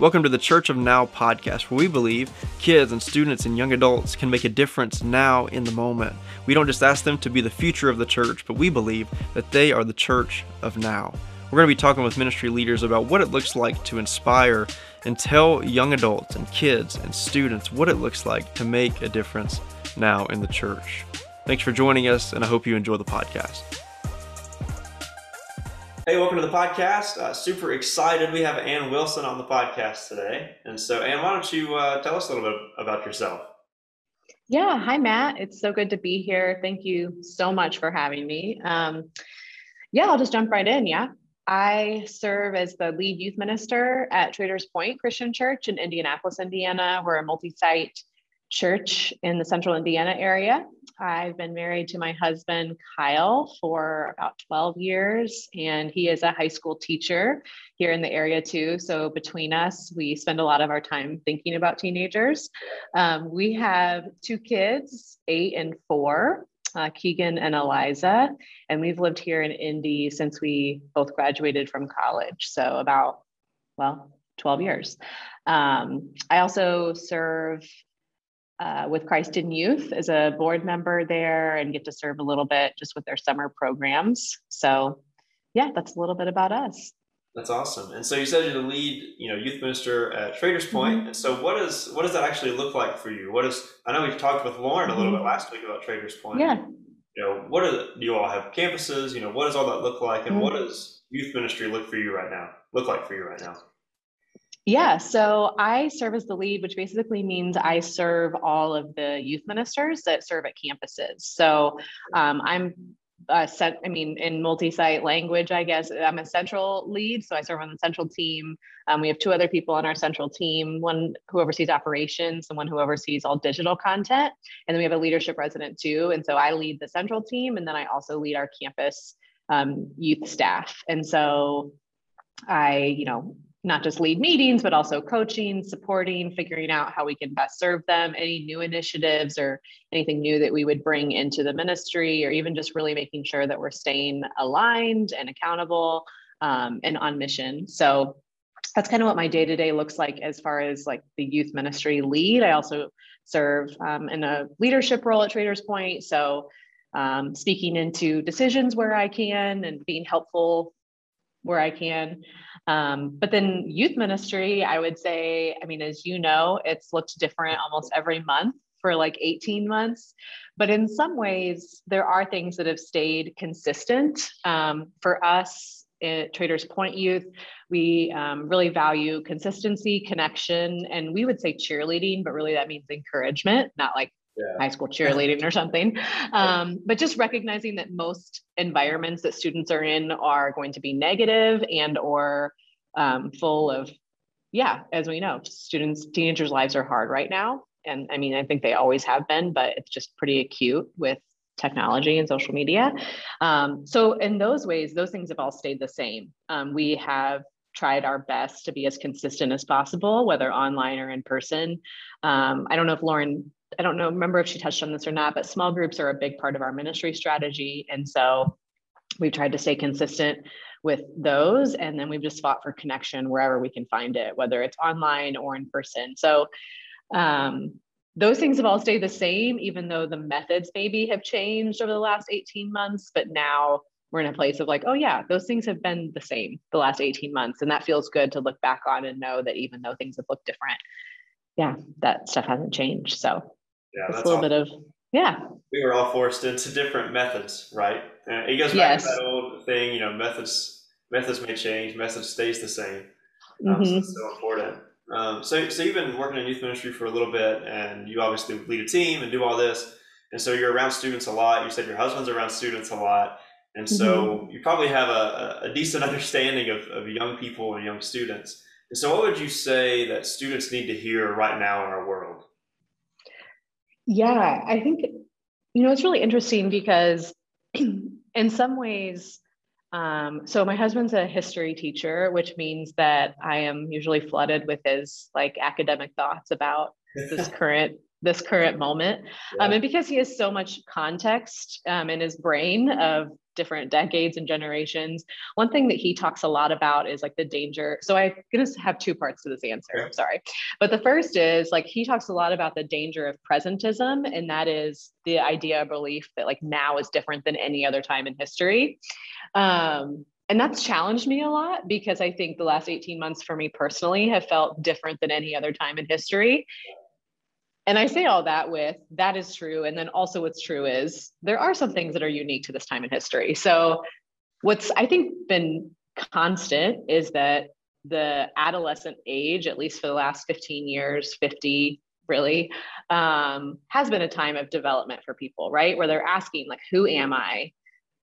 Welcome to the Church of Now podcast, where we believe kids and students and young adults can make a difference now in the moment. We don't just ask them to be the future of the church, but we believe that they are the church of now. We're going to be talking with ministry leaders about what it looks like to inspire and tell young adults and kids and students what it looks like to make a difference now in the church. Thanks for joining us, and I hope you enjoy the podcast. Hey, welcome to the podcast. Uh, super excited. We have Anne Wilson on the podcast today. And so, Anne, why don't you uh, tell us a little bit about yourself? Yeah. Hi, Matt. It's so good to be here. Thank you so much for having me. Um, yeah, I'll just jump right in. Yeah. I serve as the lead youth minister at Traders Point Christian Church in Indianapolis, Indiana. We're a multi site church in the central Indiana area. I've been married to my husband, Kyle, for about 12 years, and he is a high school teacher here in the area too. So between us, we spend a lot of our time thinking about teenagers. Um, we have two kids, eight and four. Uh, Keegan and Eliza, and we've lived here in Indy since we both graduated from college. So, about, well, 12 years. Um, I also serve uh, with Christ in Youth as a board member there and get to serve a little bit just with their summer programs. So, yeah, that's a little bit about us. That's awesome. And so you said you're the lead, you know, youth minister at Traders Point. Mm-hmm. And so what is what does that actually look like for you? What is I know we've talked with Lauren a little mm-hmm. bit last week about Traders Point. Yeah. You know, what are do you all have campuses? You know, what does all that look like, and mm-hmm. what does youth ministry look for you right now? Look like for you right now? Yeah, so I serve as the lead, which basically means I serve all of the youth ministers that serve at campuses. So um, I'm a set, I mean, in multi-site language, I guess I'm a central lead. So I serve on the central team. Um, we have two other people on our central team, one who oversees operations and one who oversees all digital content. And then we have a leadership resident too. And so I lead the central team and then I also lead our campus um, youth staff. And so I, you know, not just lead meetings, but also coaching, supporting, figuring out how we can best serve them, any new initiatives or anything new that we would bring into the ministry, or even just really making sure that we're staying aligned and accountable um, and on mission. So that's kind of what my day to day looks like as far as like the youth ministry lead. I also serve um, in a leadership role at Traders Point. So um, speaking into decisions where I can and being helpful where I can. Um, but then youth ministry, I would say, I mean, as you know, it's looked different almost every month for like 18 months. But in some ways, there are things that have stayed consistent. Um, for us at Traders Point Youth, we um, really value consistency, connection, and we would say cheerleading, but really that means encouragement, not like yeah. high school cheerleading or something. Um, but just recognizing that most environments that students are in are going to be negative and or um, full of, yeah, as we know, students, teenagers' lives are hard right now. And I mean, I think they always have been, but it's just pretty acute with technology and social media. Um, so in those ways, those things have all stayed the same. Um, we have tried our best to be as consistent as possible, whether online or in person. Um, I don't know if Lauren I don't know, remember if she touched on this or not, but small groups are a big part of our ministry strategy. And so we've tried to stay consistent with those. And then we've just fought for connection wherever we can find it, whether it's online or in person. So um, those things have all stayed the same, even though the methods maybe have changed over the last 18 months. But now we're in a place of like, oh, yeah, those things have been the same the last 18 months. And that feels good to look back on and know that even though things have looked different, yeah, that stuff hasn't changed. So yeah, that's a little bit of yeah. We were all forced into different methods, right? And it goes back yes. to that old thing, you know, methods methods may change, message stays the same. Um, mm-hmm. so it's so important. Um, so, so you've been working in youth ministry for a little bit, and you obviously lead a team and do all this. And so you're around students a lot. You said your husband's around students a lot, and so mm-hmm. you probably have a, a decent understanding of, of young people and young students. And so, what would you say that students need to hear right now in our world? Yeah, I think, you know, it's really interesting because in some ways, um, so my husband's a history teacher, which means that I am usually flooded with his like academic thoughts about this current this current moment. Um, yeah. Um, and because he has so much context um, in his brain of different decades and generations. One thing that he talks a lot about is like the danger. So I'm going to have two parts to this answer. I'm sorry. But the first is like he talks a lot about the danger of presentism, and that is the idea of belief that like now is different than any other time in history. Um, and that's challenged me a lot because I think the last 18 months for me personally have felt different than any other time in history. And I say all that with that is true. And then also, what's true is there are some things that are unique to this time in history. So, what's I think been constant is that the adolescent age, at least for the last 15 years, 50 really, um, has been a time of development for people, right? Where they're asking, like, who am I?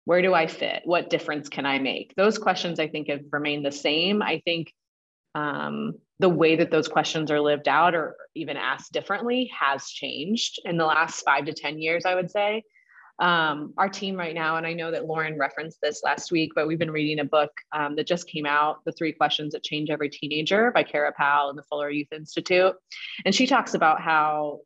Where do I fit? What difference can I make? Those questions I think have remained the same. I think um, the way that those questions are lived out or even asked differently has changed in the last five to 10 years, I would say. Um, our team right now, and I know that Lauren referenced this last week, but we've been reading a book um, that just came out, The Three Questions That Change Every Teenager by Kara Powell and the Fuller Youth Institute. And she talks about how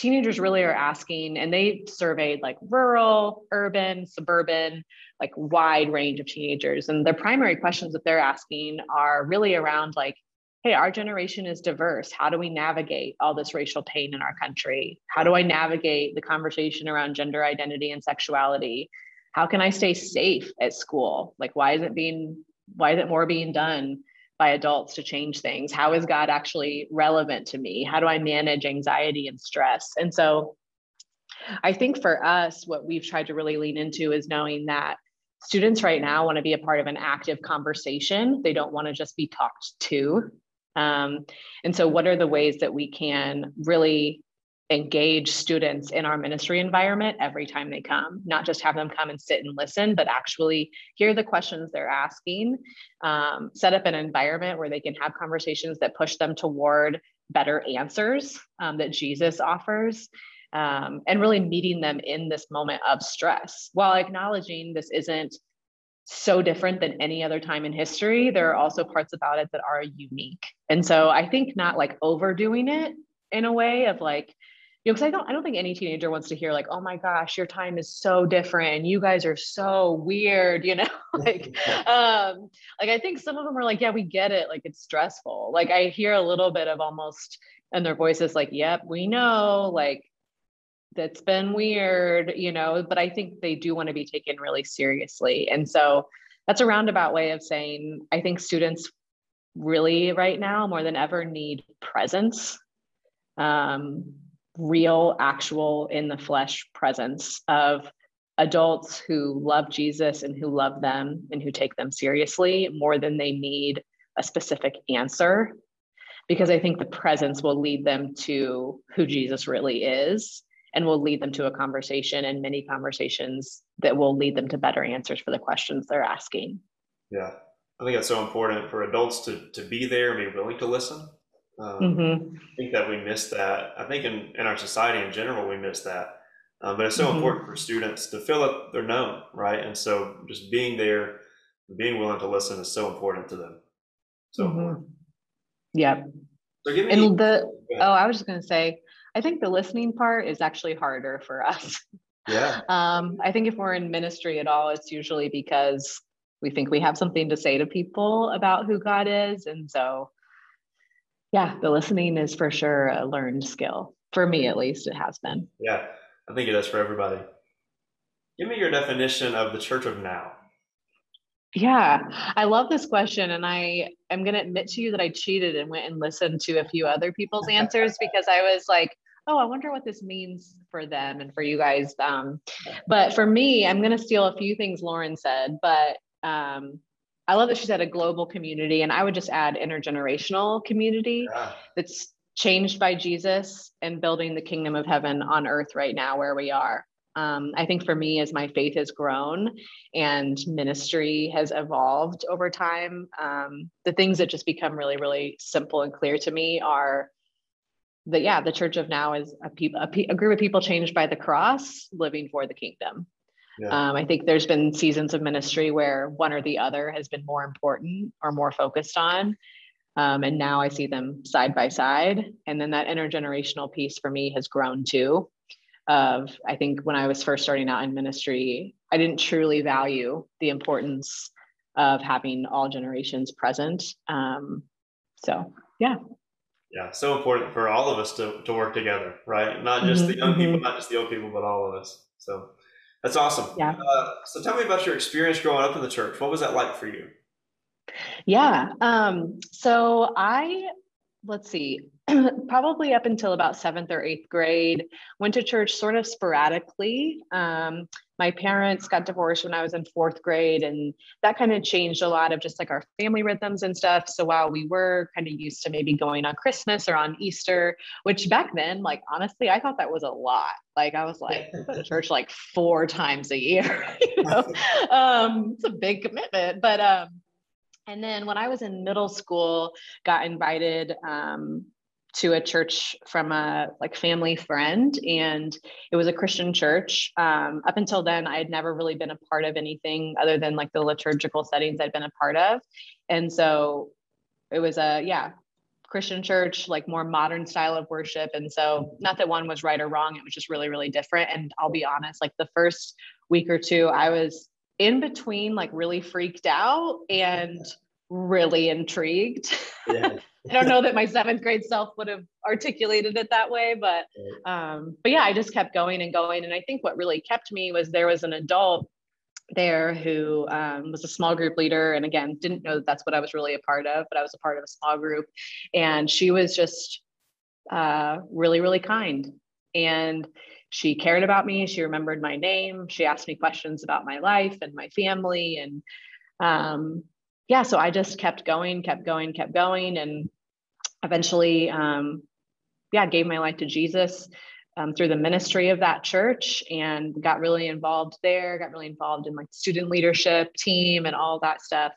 teenagers really are asking, and they surveyed like rural, urban, suburban, like wide range of teenagers. And the primary questions that they're asking are really around like, hey, our generation is diverse. How do we navigate all this racial pain in our country? How do I navigate the conversation around gender identity and sexuality? How can I stay safe at school? Like, why is it being, why is it more being done by adults to change things? How is God actually relevant to me? How do I manage anxiety and stress? And so I think for us, what we've tried to really lean into is knowing that students right now want to be a part of an active conversation. They don't want to just be talked to. Um, and so, what are the ways that we can really engage students in our ministry environment every time they come, not just have them come and sit and listen, but actually hear the questions they're asking, um, set up an environment where they can have conversations that push them toward better answers um, that Jesus offers. Um, and really meeting them in this moment of stress while acknowledging this isn't so different than any other time in history. There are also parts about it that are unique. And so I think not like overdoing it in a way of like, you know, because I don't I don't think any teenager wants to hear like, oh my gosh, your time is so different and you guys are so weird, you know? like um, like I think some of them are like, yeah, we get it, like it's stressful. Like I hear a little bit of almost and their voices like, yep, we know, like that's been weird, you know, but I think they do want to be taken really seriously. And so that's a roundabout way of saying I think students really right now more than ever need presence. Um, real, actual, in the flesh presence of adults who love Jesus and who love them and who take them seriously more than they need a specific answer. Because I think the presence will lead them to who Jesus really is and will lead them to a conversation and many conversations that will lead them to better answers for the questions they're asking. Yeah. I think that's so important for adults to, to be there and be willing to listen um, mm-hmm. I think that we miss that. I think in, in our society in general, we miss that. Um, but it's so mm-hmm. important for students to feel that they're known, right? And so just being there, being willing to listen is so important to them. So mm-hmm. Yeah. So give me, and the, oh, I was just going to say, I think the listening part is actually harder for us. Yeah. um, I think if we're in ministry at all, it's usually because we think we have something to say to people about who God is. And so yeah, the listening is for sure a learned skill. For me, at least, it has been. Yeah, I think it is for everybody. Give me your definition of the church of now. Yeah, I love this question. And I am going to admit to you that I cheated and went and listened to a few other people's answers because I was like, oh, I wonder what this means for them and for you guys. Um, but for me, I'm going to steal a few things Lauren said, but um, I love that she said a global community, and I would just add intergenerational community yeah. that's changed by Jesus and building the kingdom of heaven on earth right now where we are. Um, I think for me, as my faith has grown and ministry has evolved over time, um, the things that just become really, really simple and clear to me are that, yeah, the church of now is a, pe- a, pe- a group of people changed by the cross living for the kingdom. Yeah. Um, I think there's been seasons of ministry where one or the other has been more important or more focused on. Um, and now I see them side by side. And then that intergenerational piece for me has grown too. of I think when I was first starting out in ministry, I didn't truly value the importance of having all generations present. Um, so yeah. Yeah, so important for all of us to, to work together, right? Not just mm-hmm, the young mm-hmm. people, not just the old people, but all of us. So that's awesome. Yeah. Uh, so tell me about your experience growing up in the church. What was that like for you? Yeah. Um, so I, let's see, probably up until about seventh or eighth grade, went to church sort of sporadically. Um, my parents got divorced when I was in fourth grade, and that kind of changed a lot of just like our family rhythms and stuff. So while we were kind of used to maybe going on Christmas or on Easter, which back then, like honestly, I thought that was a lot. Like I was like, to church like four times a year. you know? um, it's a big commitment, but um, and then when I was in middle school, got invited um, to a church from a like family friend and it was a christian church. Um, up until then i had never really been a part of anything other than like the liturgical settings i'd been a part of. And so it was a yeah christian church like more modern style of worship. And so not that one was right or wrong it was just really really different. And i'll be honest like the first week or two i was in between like really freaked out and really intrigued. Yeah. I don't know that my seventh grade self would have articulated it that way, but um, but yeah, I just kept going and going. And I think what really kept me was there was an adult there who um, was a small group leader, and again, didn't know that that's what I was really a part of, but I was a part of a small group, and she was just uh, really, really kind, and she cared about me. She remembered my name. She asked me questions about my life and my family, and um, yeah, so I just kept going, kept going, kept going, and eventually, um, yeah, gave my life to Jesus um, through the ministry of that church and got really involved there. Got really involved in like student leadership team and all that stuff.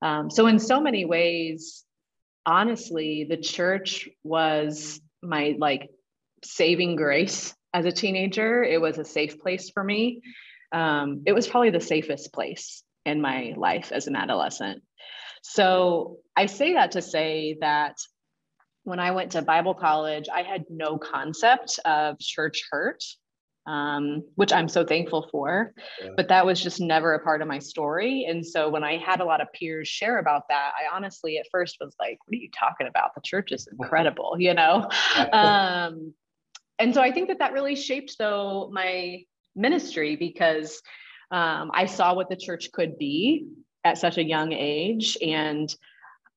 Um, so in so many ways, honestly, the church was my like saving grace as a teenager. It was a safe place for me. Um, it was probably the safest place in my life as an adolescent. So I say that to say that when I went to Bible college, I had no concept of church hurt, um, which I'm so thankful for. Yeah. But that was just never a part of my story. And so when I had a lot of peers share about that, I honestly at first was like, what are you talking about? The church is incredible, you know? um, and so I think that that really shaped, though, my ministry because um, I saw what the church could be at such a young age. And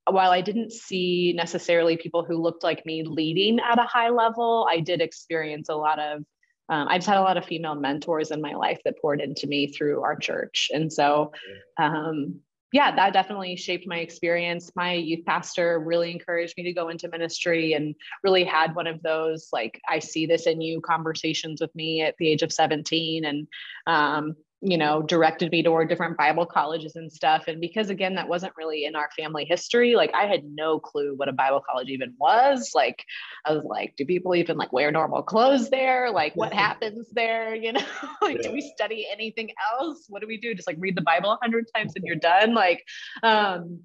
while I didn't see necessarily people who looked like me leading at a high level, I did experience a lot of, um, I just had a lot of female mentors in my life that poured into me through our church. And so, um, yeah, that definitely shaped my experience. My youth pastor really encouraged me to go into ministry and really had one of those, like, I see this in you conversations with me at the age of 17. And um, you know, directed me toward different Bible colleges and stuff. And because again, that wasn't really in our family history, like I had no clue what a Bible college even was. Like I was like, do people even like wear normal clothes there? Like what happens there? You know, like do we study anything else? What do we do? Just like read the Bible a hundred times and you're done. Like, um,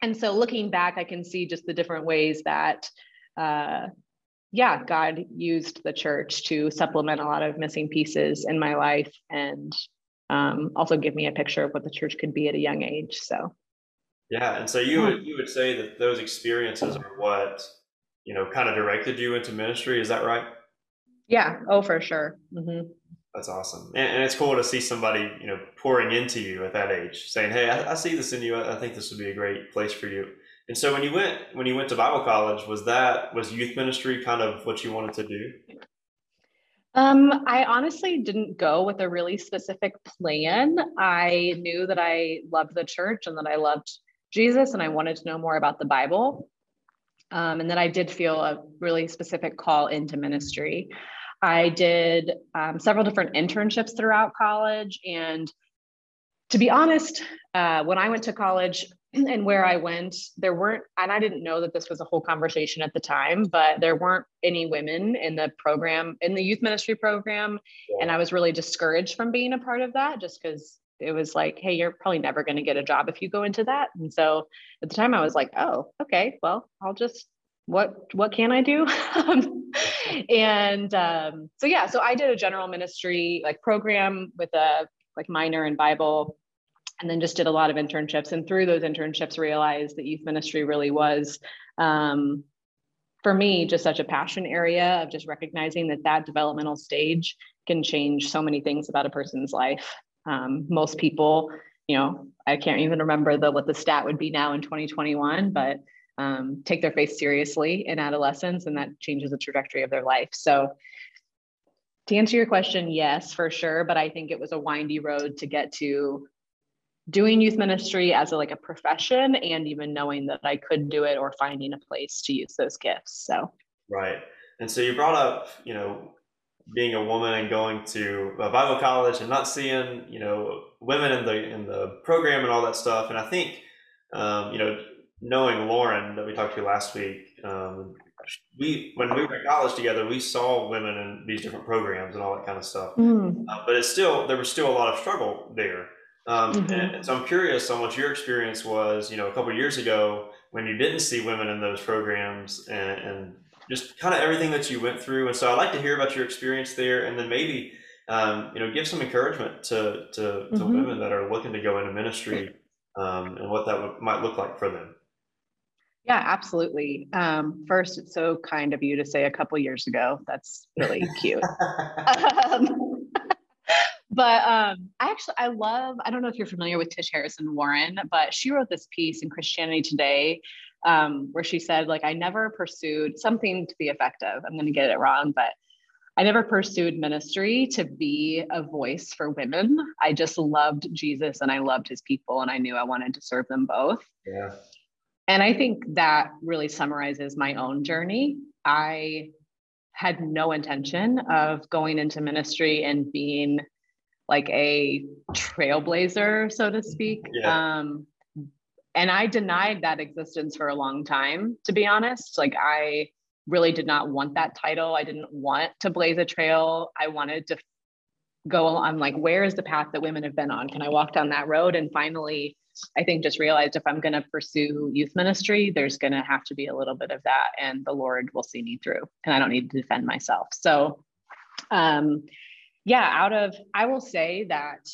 and so looking back, I can see just the different ways that uh yeah, God used the church to supplement a lot of missing pieces in my life and um, also give me a picture of what the church could be at a young age. So, yeah, and so you would you would say that those experiences are what you know kind of directed you into ministry. Is that right? Yeah. Oh, for sure. Mm-hmm. That's awesome, and, and, it's cool to see somebody you know pouring into you at that age, saying, "Hey, I, I see this in you. I, I think this would be a great place for you." And so when you went when you went to Bible college, was that was youth ministry kind of what you wanted to do? Um, I honestly didn't go with a really specific plan. I knew that I loved the church and that I loved Jesus and I wanted to know more about the Bible. Um, and then I did feel a really specific call into ministry. I did um, several different internships throughout college. And to be honest, uh, when I went to college, and where I went, there weren't, and I didn't know that this was a whole conversation at the time, but there weren't any women in the program, in the youth ministry program. Yeah. And I was really discouraged from being a part of that just because it was like, hey, you're probably never going to get a job if you go into that. And so at the time I was like, oh, okay, well, I'll just what what can I do? and um, so yeah, so I did a general ministry like program with a like minor in Bible, and then just did a lot of internships. And through those internships, realized that youth ministry really was um, for me just such a passion area of just recognizing that that developmental stage can change so many things about a person's life. Um, most people, you know, I can't even remember the what the stat would be now in 2021, but um, take their faith seriously in adolescence, and that changes the trajectory of their life. So, to answer your question, yes, for sure. But I think it was a windy road to get to doing youth ministry as a, like a profession, and even knowing that I could do it or finding a place to use those gifts. So, right. And so you brought up, you know, being a woman and going to a Bible college and not seeing, you know, women in the in the program and all that stuff. And I think, um, you know, knowing Lauren that we talked to last week, um, we when we were in college together, we saw women in these different programs and all that kind of stuff. Mm. Uh, but it's still there was still a lot of struggle there. Um, mm-hmm. and, and, so I'm curious on what your experience was. You know, a couple years ago when you didn't see women in those programs and, and just kind of everything that you went through. And so I'd like to hear about your experience there, and then maybe um, you know give some encouragement to to, to mm-hmm. women that are looking to go into ministry um, and what that w- might look like for them. Yeah, absolutely. Um, first, it's so kind of you to say a couple years ago. That's really cute. um, but um, I actually I love. I don't know if you're familiar with Tish Harrison Warren, but she wrote this piece in Christianity Today um, where she said, like, I never pursued something to be effective. I'm going to get it wrong, but I never pursued ministry to be a voice for women. I just loved Jesus and I loved his people, and I knew I wanted to serve them both. Yeah. And I think that really summarizes my own journey. I had no intention of going into ministry and being like a trailblazer, so to speak. Yeah. Um, and I denied that existence for a long time, to be honest. Like, I really did not want that title. I didn't want to blaze a trail. I wanted to go on, like, where is the path that women have been on? Can I walk down that road? And finally, I think just realized if I'm going to pursue youth ministry, there's going to have to be a little bit of that, and the Lord will see me through, and I don't need to defend myself. So, um, yeah, out of I will say that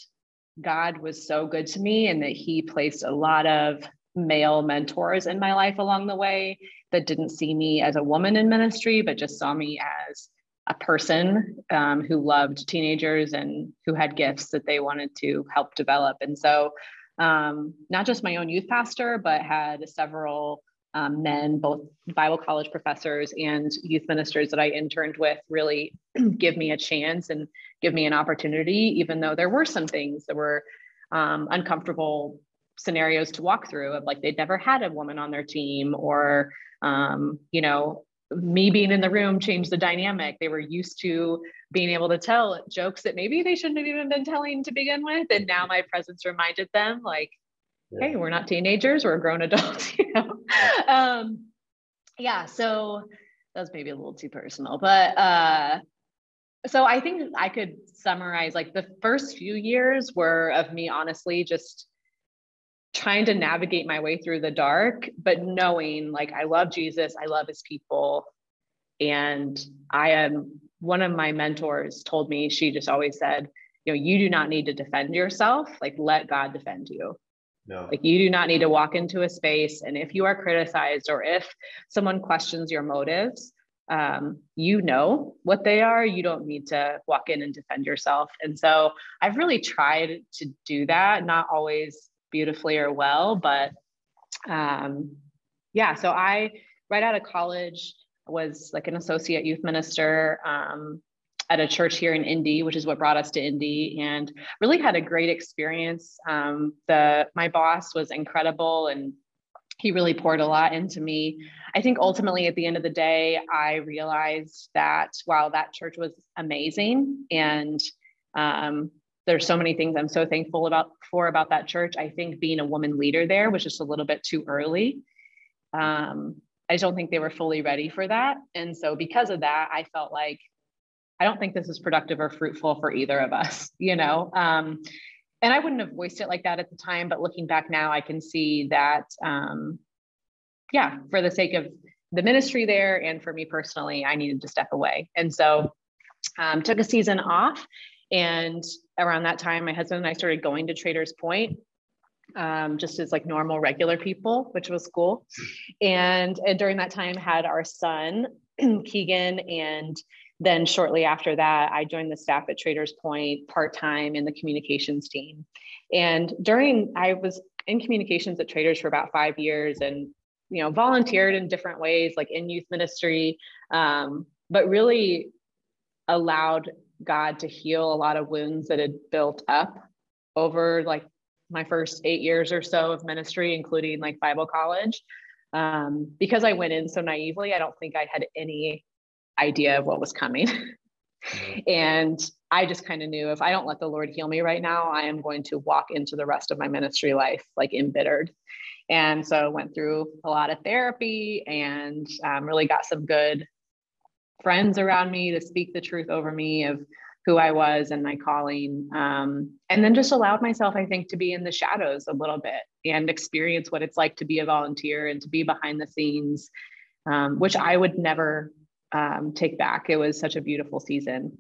God was so good to me, and that He placed a lot of male mentors in my life along the way that didn't see me as a woman in ministry, but just saw me as a person um, who loved teenagers and who had gifts that they wanted to help develop. And so um, not just my own youth pastor, but had several um, men, both Bible college professors and youth ministers that I interned with, really give me a chance and give me an opportunity, even though there were some things that were um, uncomfortable scenarios to walk through of like they'd never had a woman on their team or um, you know me being in the room changed the dynamic. They were used to being able to tell jokes that maybe they shouldn't have even been telling to begin with. And now my presence reminded them, like, yeah. hey, we're not teenagers, we're grown adults, you know? Um, yeah, so that was maybe a little too personal, but uh, so I think I could summarize like the first few years were of me honestly just trying to navigate my way through the dark, but knowing like I love Jesus, I love his people. And I am one of my mentors told me, she just always said, you know, you do not need to defend yourself, like let God defend you. No. Like you do not need to walk into a space. And if you are criticized or if someone questions your motives, um, you know what they are. You don't need to walk in and defend yourself. And so I've really tried to do that, not always beautifully or well. But um, yeah, so I, right out of college, was like an associate youth minister um, at a church here in Indy, which is what brought us to Indy, and really had a great experience. Um, the my boss was incredible, and he really poured a lot into me. I think ultimately, at the end of the day, I realized that while that church was amazing and um, there's so many things I'm so thankful about for about that church. I think being a woman leader there was just a little bit too early. Um, I don't think they were fully ready for that. And so because of that, I felt like I don't think this is productive or fruitful for either of us, you know. Um, and I wouldn't have voiced it like that at the time, but looking back now, I can see that um, yeah, for the sake of the ministry there and for me personally, I needed to step away. And so um, took a season off. And around that time, my husband and I started going to Traders Point um, just as like normal, regular people, which was cool. And, and during that time, had our son, Keegan, and then shortly after that, I joined the staff at Traders Point part time in the communications team. And during, I was in communications at Traders for about five years and, you know, volunteered in different ways, like in youth ministry, um, but really allowed God to heal a lot of wounds that had built up over like my first eight years or so of ministry, including like Bible college. Um, because I went in so naively, I don't think I had any idea of what was coming. Mm-hmm. and I just kind of knew if I don't let the Lord heal me right now, I am going to walk into the rest of my ministry life like embittered. And so I went through a lot of therapy and um, really got some good friends around me to speak the truth over me of who I was and my calling. Um, and then just allowed myself, I think, to be in the shadows a little bit and experience what it's like to be a volunteer and to be behind the scenes, um, which I would never um, take back. It was such a beautiful season.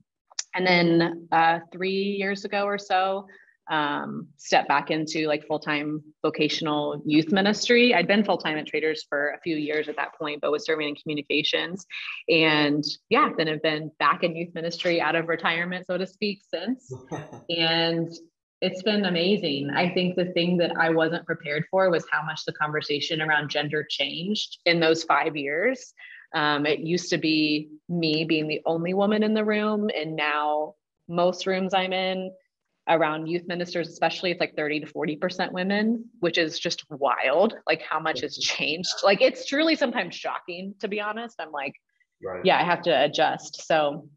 And then uh, three years ago or so, um, step back into like full-time vocational youth ministry. I'd been full-time at Traders for a few years at that point, but was serving in communications. And yeah, then have been back in youth ministry out of retirement, so to speak, since. and it's been amazing. I think the thing that I wasn't prepared for was how much the conversation around gender changed in those five years. Um, it used to be me being the only woman in the room, and now most rooms I'm in around youth ministers, especially, it's like 30 to 40% women, which is just wild, like how much has changed. Like it's truly sometimes shocking, to be honest. I'm like, right. yeah, I have to adjust. So,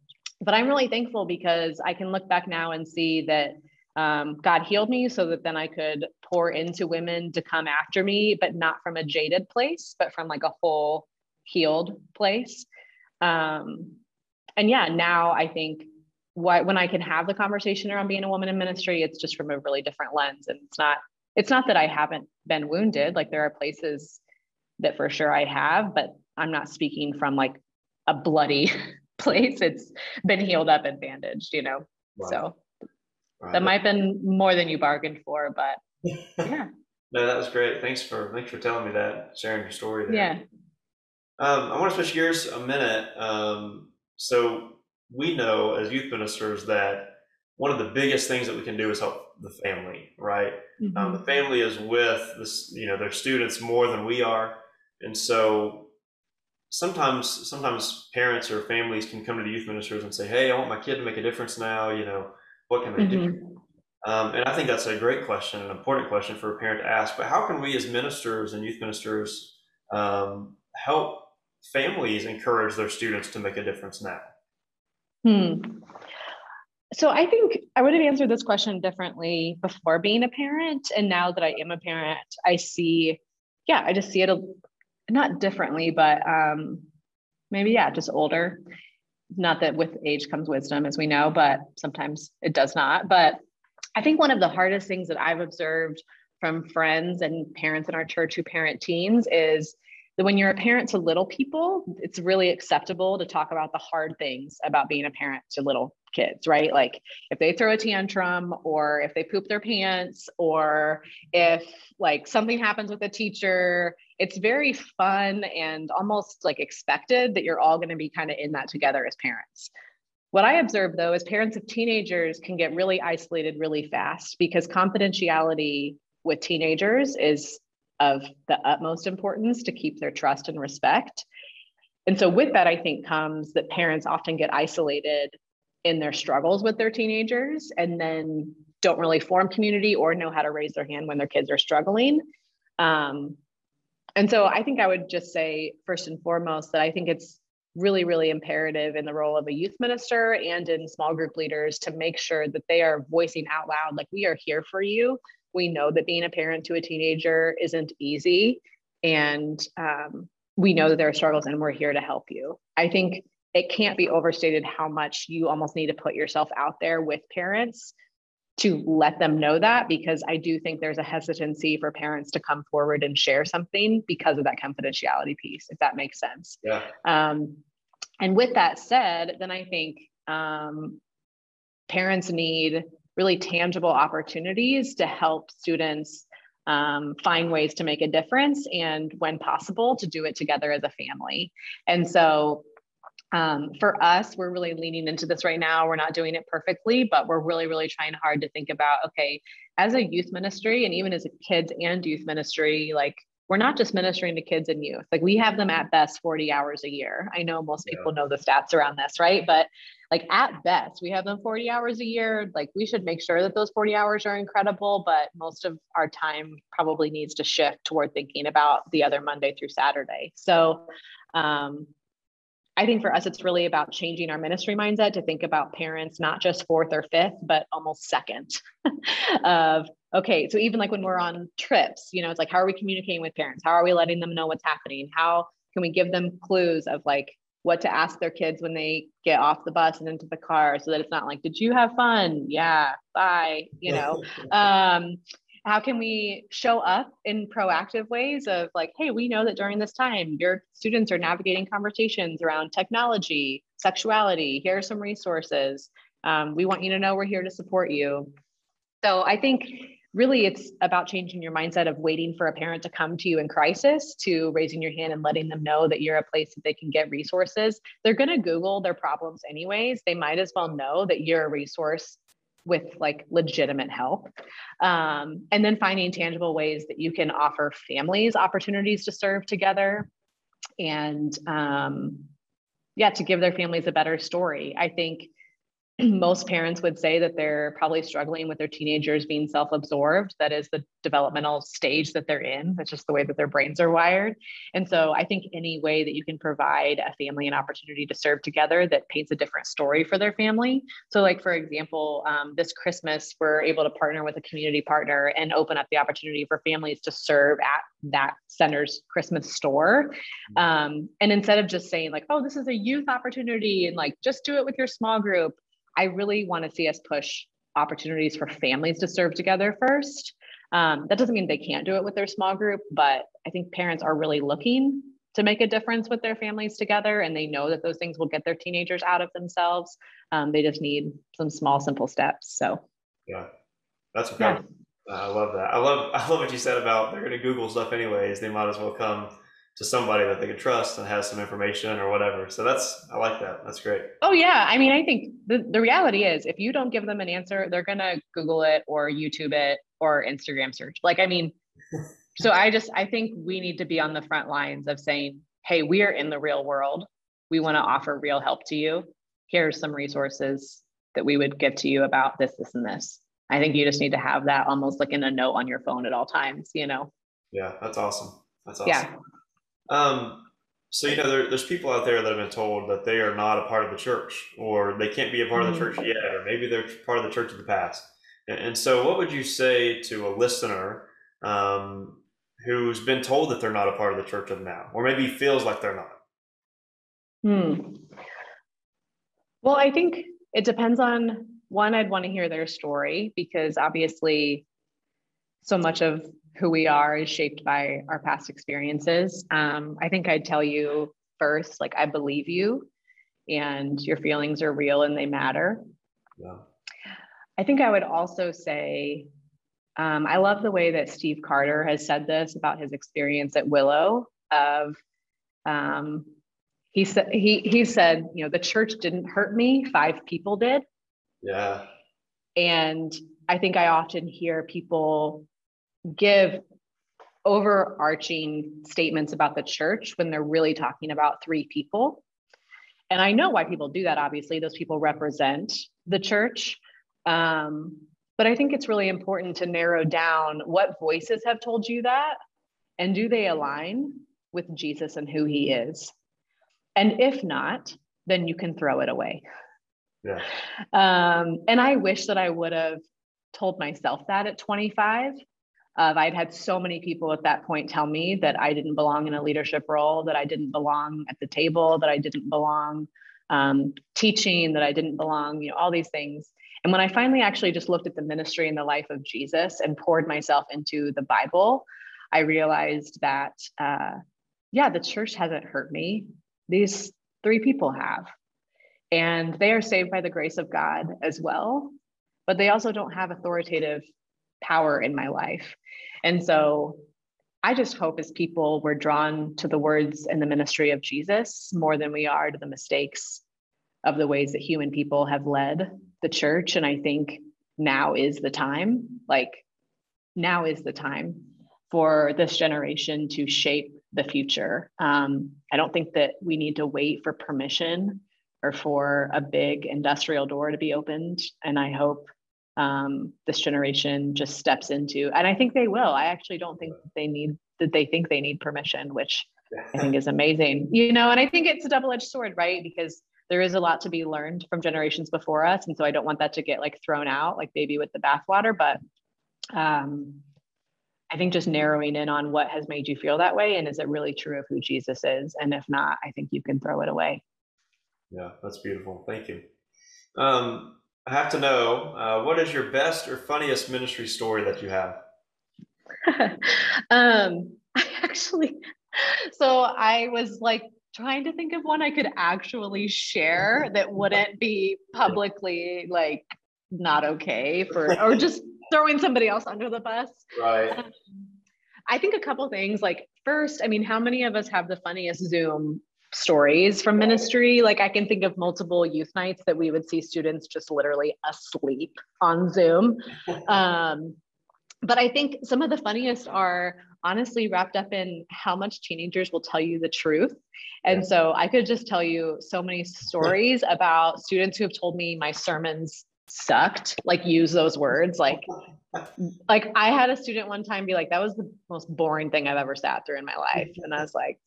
but I'm really thankful because I can look back now and see that um, God healed me so that then I could pour into women to come after me, but not from a jaded place, but from like a whole healed place. Um, and yeah, now I think what when I can have the conversation around being a woman in ministry, it's just from a really different lens. And it's not it's not that I haven't been wounded. Like there are places that for sure I have, but I'm not speaking from like a bloody place. It's been healed up and bandaged, you know. Wow. So right. that might have been more than you bargained for, but yeah. no, that was great. Thanks for thanks for telling me that, sharing your story there. Yeah. Um, I want to switch gears a minute. Um, so we know as youth ministers that one of the biggest things that we can do is help the family, right? Mm-hmm. Um, the family is with this, you know, their students more than we are, and so sometimes sometimes parents or families can come to the youth ministers and say, "Hey, I want my kid to make a difference now. You know, what can they mm-hmm. do?" Um, and I think that's a great question, an important question for a parent to ask. But how can we, as ministers and youth ministers, um, help families encourage their students to make a difference now? Hmm. So I think I would have answered this question differently before being a parent. And now that I am a parent, I see, yeah, I just see it a, not differently, but um, maybe, yeah, just older. Not that with age comes wisdom, as we know, but sometimes it does not. But I think one of the hardest things that I've observed from friends and parents in our church who parent teens is that when you're a parent to little people, it's really acceptable to talk about the hard things about being a parent to little kids, right? Like if they throw a tantrum or if they poop their pants or if like something happens with a teacher, it's very fun and almost like expected that you're all going to be kind of in that together as parents. What I observe though is parents of teenagers can get really isolated really fast because confidentiality with teenagers is of the utmost importance to keep their trust and respect. And so, with that, I think comes that parents often get isolated in their struggles with their teenagers and then don't really form community or know how to raise their hand when their kids are struggling. Um, and so, I think I would just say, first and foremost, that I think it's really, really imperative in the role of a youth minister and in small group leaders to make sure that they are voicing out loud, like, we are here for you we know that being a parent to a teenager isn't easy. And um, we know that there are struggles and we're here to help you. I think it can't be overstated how much you almost need to put yourself out there with parents to let them know that because I do think there's a hesitancy for parents to come forward and share something because of that confidentiality piece, if that makes sense. Yeah. Um, and with that said, then I think um, parents need really tangible opportunities to help students um, find ways to make a difference and when possible to do it together as a family. And so um, for us we're really leaning into this right now. We're not doing it perfectly but we're really really trying hard to think about okay as a youth ministry and even as a kids and youth ministry like we're not just ministering to kids and youth. Like we have them at best 40 hours a year. I know most people know the stats around this, right? But like at best, we have them 40 hours a year. Like we should make sure that those 40 hours are incredible, but most of our time probably needs to shift toward thinking about the other Monday through Saturday. So um, I think for us, it's really about changing our ministry mindset to think about parents not just fourth or fifth, but almost second of okay so even like when we're on trips you know it's like how are we communicating with parents? How are we letting them know what's happening? How can we give them clues of like what to ask their kids when they get off the bus and into the car so that it's not like did you have fun? Yeah bye you know? Um how can we show up in proactive ways of like hey we know that during this time your students are navigating conversations around technology sexuality here are some resources. Um, we want you to know we're here to support you. So i think really it's about changing your mindset of waiting for a parent to come to you in crisis to raising your hand and letting them know that you're a place that they can get resources. They're going to google their problems anyways. They might as well know that you're a resource with like legitimate help. Um, and then finding tangible ways that you can offer families opportunities to serve together and um, yeah to give their families a better story. I think most parents would say that they're probably struggling with their teenagers being self-absorbed. That is the developmental stage that they're in. That's just the way that their brains are wired. And so i think any way that you can provide a family an opportunity to serve together that paints a different story for their family. So like for example um, this christmas we're able to partner with a community partner and open up the opportunity for families to serve at that center's christmas store. Mm-hmm. um, and instead of just saying like oh this is a youth opportunity and like just do it with your small group I really want to see us push opportunities for families to serve together first. Um, that doesn't mean they can't do it with their small group, but I think parents are really looking to make a difference with their families together, and they know that those things will get their teenagers out of themselves. Um, they just need some small, simple steps. So, yeah, that's incredible. Yeah. I love that. I love I love what you said about they're going to Google stuff anyways. They might as well come to somebody that they could trust and has some information or whatever. So that's I like that. That's great. Oh yeah. I mean, I think the, the reality is if you don't give them an answer, they're gonna Google it or YouTube it or Instagram search. Like, I mean, so I just I think we need to be on the front lines of saying, hey, we are in the real world. We want to offer real help to you. Here's some resources that we would give to you about this, this, and this. I think you just need to have that almost like in a note on your phone at all times, you know? Yeah, that's awesome. That's awesome. Yeah. Um, so you know, there, there's people out there that have been told that they are not a part of the church, or they can't be a part of the church mm-hmm. yet, or maybe they're part of the church of the past. And, and so, what would you say to a listener um, who's been told that they're not a part of the church of now, or maybe feels like they're not? Hmm. Well, I think it depends on one. I'd want to hear their story because obviously, so much of who we are is shaped by our past experiences. Um, I think I'd tell you first, like, I believe you and your feelings are real and they matter. Yeah. I think I would also say, um, I love the way that Steve Carter has said this about his experience at Willow. Of um, he said he he said, you know, the church didn't hurt me, five people did. Yeah. And I think I often hear people give overarching statements about the church when they're really talking about three people. And I know why people do that, obviously, those people represent the church. Um, but I think it's really important to narrow down what voices have told you that and do they align with Jesus and who he is? And if not, then you can throw it away. Yeah. Um, and I wish that I would have told myself that at 25 uh, I'd had so many people at that point tell me that I didn't belong in a leadership role, that I didn't belong at the table, that I didn't belong um, teaching that I didn't belong, you know, all these things. And when I finally actually just looked at the ministry and the life of Jesus and poured myself into the Bible, I realized that, uh, yeah, the church hasn't hurt me. These three people have. And they are saved by the grace of God as well, but they also don't have authoritative power in my life. And so I just hope as people we're drawn to the words and the ministry of Jesus more than we are to the mistakes of the ways that human people have led the church. And I think now is the time, like, now is the time for this generation to shape the future. Um, I don't think that we need to wait for permission or for a big industrial door to be opened. And I hope um, this generation just steps into, and I think they will. I actually don't think they need that they think they need permission, which I think is amazing. You know, and I think it's a double-edged sword, right? Because there is a lot to be learned from generations before us, and so I don't want that to get like thrown out like baby with the bathwater. But um, I think just narrowing in on what has made you feel that way, and is it really true of who Jesus is? And if not, I think you can throw it away. Yeah, that's beautiful. Thank you. Um, I have to know uh, what is your best or funniest ministry story that you have? um, I actually, so I was like trying to think of one I could actually share that wouldn't be publicly like not okay for, or just throwing somebody else under the bus. Right. Um, I think a couple things like first, I mean, how many of us have the funniest Zoom stories from ministry. Like I can think of multiple youth nights that we would see students just literally asleep on Zoom. Um, but I think some of the funniest are honestly wrapped up in how much teenagers will tell you the truth. And so I could just tell you so many stories about students who have told me my sermons sucked, like use those words. Like, like I had a student one time be like, that was the most boring thing I've ever sat through in my life. And I was like,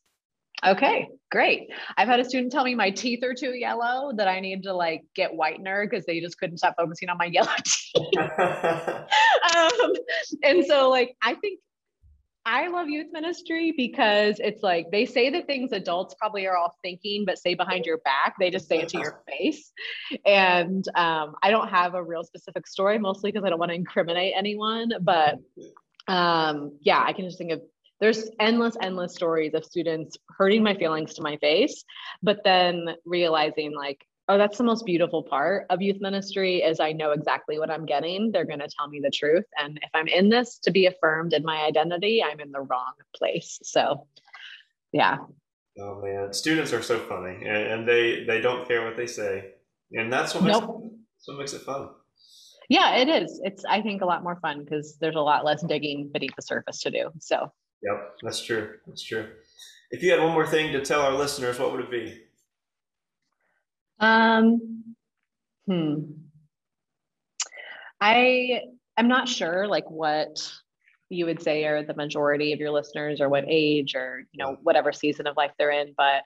Okay, great. I've had a student tell me my teeth are too yellow, that I need to like get whitener because they just couldn't stop focusing on my yellow teeth. um, and so, like, I think I love youth ministry because it's like they say the things adults probably are all thinking, but say behind your back. They just say it to your face. And um, I don't have a real specific story, mostly because I don't want to incriminate anyone. But um, yeah, I can just think of there's endless, endless stories of students hurting my feelings to my face, but then realizing like, oh, that's the most beautiful part of youth ministry is I know exactly what I'm getting. They're going to tell me the truth. And if I'm in this to be affirmed in my identity, I'm in the wrong place. So yeah. Oh man, students are so funny and, they, they don't care what they say. And that's what makes, nope. it, that's what makes it fun. Yeah, it is. It's, I think, a lot more fun because there's a lot less digging beneath the surface to do. So Yep, that's true. That's true. If you had one more thing to tell our listeners, what would it be? Um, hmm. I I'm not sure like what you would say are the majority of your listeners or what age or you know whatever season of life they're in, but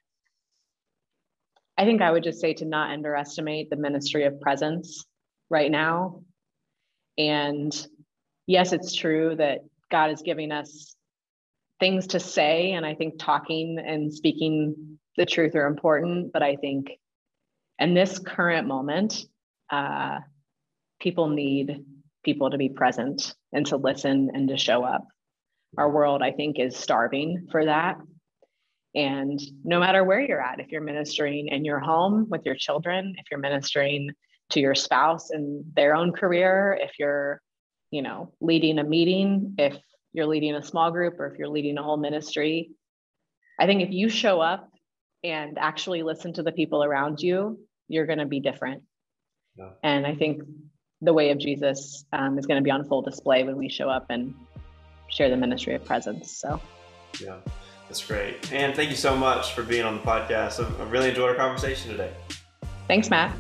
I think I would just say to not underestimate the ministry of presence right now. And yes, it's true that God is giving us things to say. And I think talking and speaking the truth are important. But I think in this current moment, uh, people need people to be present and to listen and to show up. Our world, I think, is starving for that. And no matter where you're at, if you're ministering in your home with your children, if you're ministering to your spouse in their own career, if you're, you know, leading a meeting, if you're leading a small group or if you're leading a whole ministry. I think if you show up and actually listen to the people around you, you're going to be different. Yeah. And I think the way of Jesus um, is going to be on full display when we show up and share the ministry of presence. So, yeah, that's great. And thank you so much for being on the podcast. I really enjoyed our conversation today. Thanks, Matt.